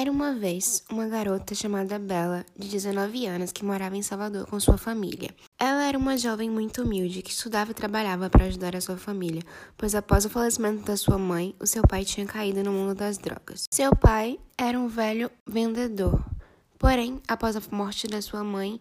Era uma vez uma garota chamada Bela, de 19 anos, que morava em Salvador com sua família. Ela era uma jovem muito humilde que estudava e trabalhava para ajudar a sua família, pois após o falecimento da sua mãe, o seu pai tinha caído no mundo das drogas. Seu pai era um velho vendedor. Porém, após a morte da sua mãe,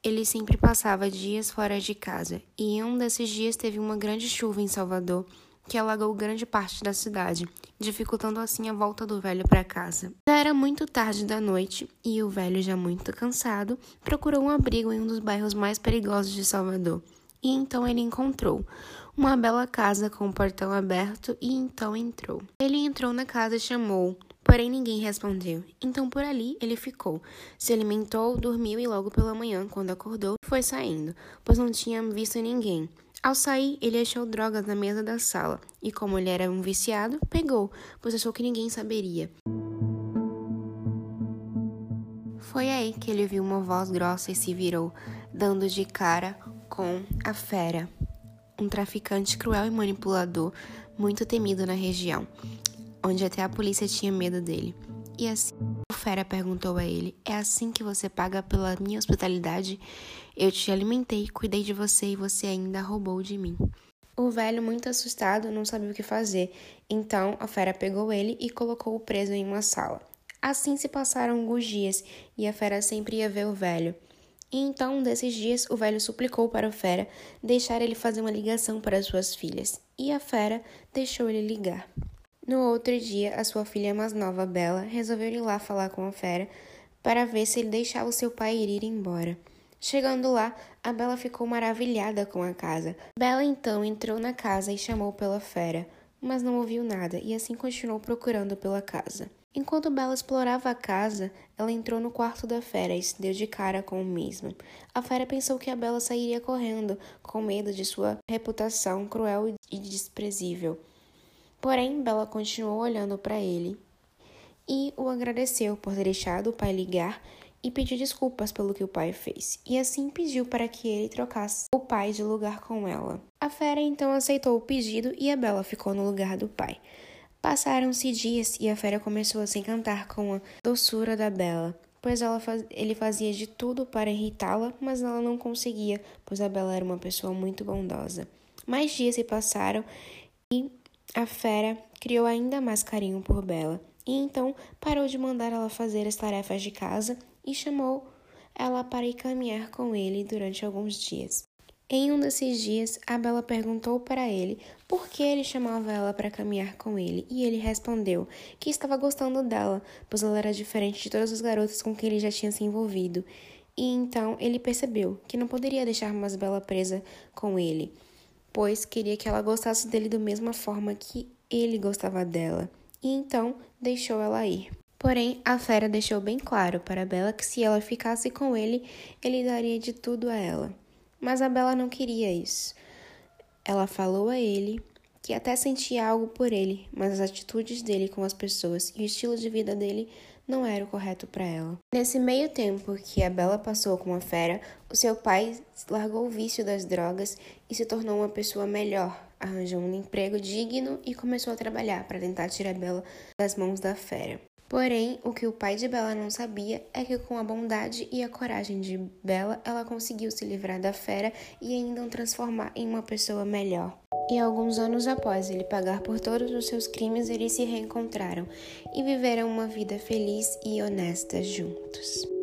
ele sempre passava dias fora de casa, e em um desses dias teve uma grande chuva em Salvador que alagou grande parte da cidade, dificultando assim a volta do velho para casa. Já era muito tarde da noite e o velho, já muito cansado, procurou um abrigo em um dos bairros mais perigosos de Salvador. E então ele encontrou uma bela casa com o portão aberto e então entrou. Ele entrou na casa e chamou, porém ninguém respondeu. Então por ali ele ficou, se alimentou, dormiu e logo pela manhã, quando acordou, foi saindo, pois não tinha visto ninguém. Ao sair, ele achou drogas na mesa da sala e, como ele era um viciado, pegou, pois achou que ninguém saberia. Foi aí que ele viu uma voz grossa e se virou, dando de cara com a fera, um traficante cruel e manipulador, muito temido na região, onde até a polícia tinha medo dele. E assim, o fera perguntou a ele: É assim que você paga pela minha hospitalidade? Eu te alimentei, cuidei de você e você ainda roubou de mim. O velho, muito assustado, não sabia o que fazer. Então a fera pegou ele e colocou-o preso em uma sala. Assim se passaram alguns dias e a fera sempre ia ver o velho. E então, um desses dias, o velho suplicou para o fera deixar ele fazer uma ligação para suas filhas. E a fera deixou ele ligar. No outro dia, a sua filha mais nova, Bela, resolveu ir lá falar com a fera para ver se ele deixava o seu pai ir embora. Chegando lá, a Bela ficou maravilhada com a casa. Bela então entrou na casa e chamou pela fera, mas não ouviu nada e assim continuou procurando pela casa. Enquanto Bela explorava a casa, ela entrou no quarto da fera e se deu de cara com o mesmo. A fera pensou que a Bela sairia correndo, com medo de sua reputação cruel e desprezível. Porém, Bela continuou olhando para ele e o agradeceu por ter deixado o pai ligar e pediu desculpas pelo que o pai fez, e assim pediu para que ele trocasse o pai de lugar com ela. A fera então aceitou o pedido e a Bela ficou no lugar do pai. Passaram-se dias e a fera começou a se encantar com a doçura da Bela, pois faz... ele fazia de tudo para irritá-la, mas ela não conseguia, pois a Bela era uma pessoa muito bondosa. Mais dias se passaram e a fera criou ainda mais carinho por Bela e então parou de mandar ela fazer as tarefas de casa e chamou ela para ir caminhar com ele durante alguns dias. Em um desses dias, a Bela perguntou para ele por que ele chamava ela para caminhar com ele, e ele respondeu que estava gostando dela, pois ela era diferente de todas as garotas com quem ele já tinha se envolvido. E então ele percebeu que não poderia deixar mais Bela presa com ele, pois queria que ela gostasse dele da mesma forma que ele gostava dela, e então deixou ela ir. Porém, a fera deixou bem claro para Bela que se ela ficasse com ele, ele daria de tudo a ela. Mas a Bela não queria isso. Ela falou a ele que até sentia algo por ele, mas as atitudes dele com as pessoas e o estilo de vida dele não era o correto para ela. Nesse meio tempo que a Bela passou com a fera, o seu pai largou o vício das drogas e se tornou uma pessoa melhor, arranjou um emprego digno e começou a trabalhar para tentar tirar Bela das mãos da fera. Porém, o que o pai de Bela não sabia é que com a bondade e a coragem de Bela, ela conseguiu se livrar da fera e ainda o transformar em uma pessoa melhor. E alguns anos após ele pagar por todos os seus crimes, eles se reencontraram e viveram uma vida feliz e honesta juntos.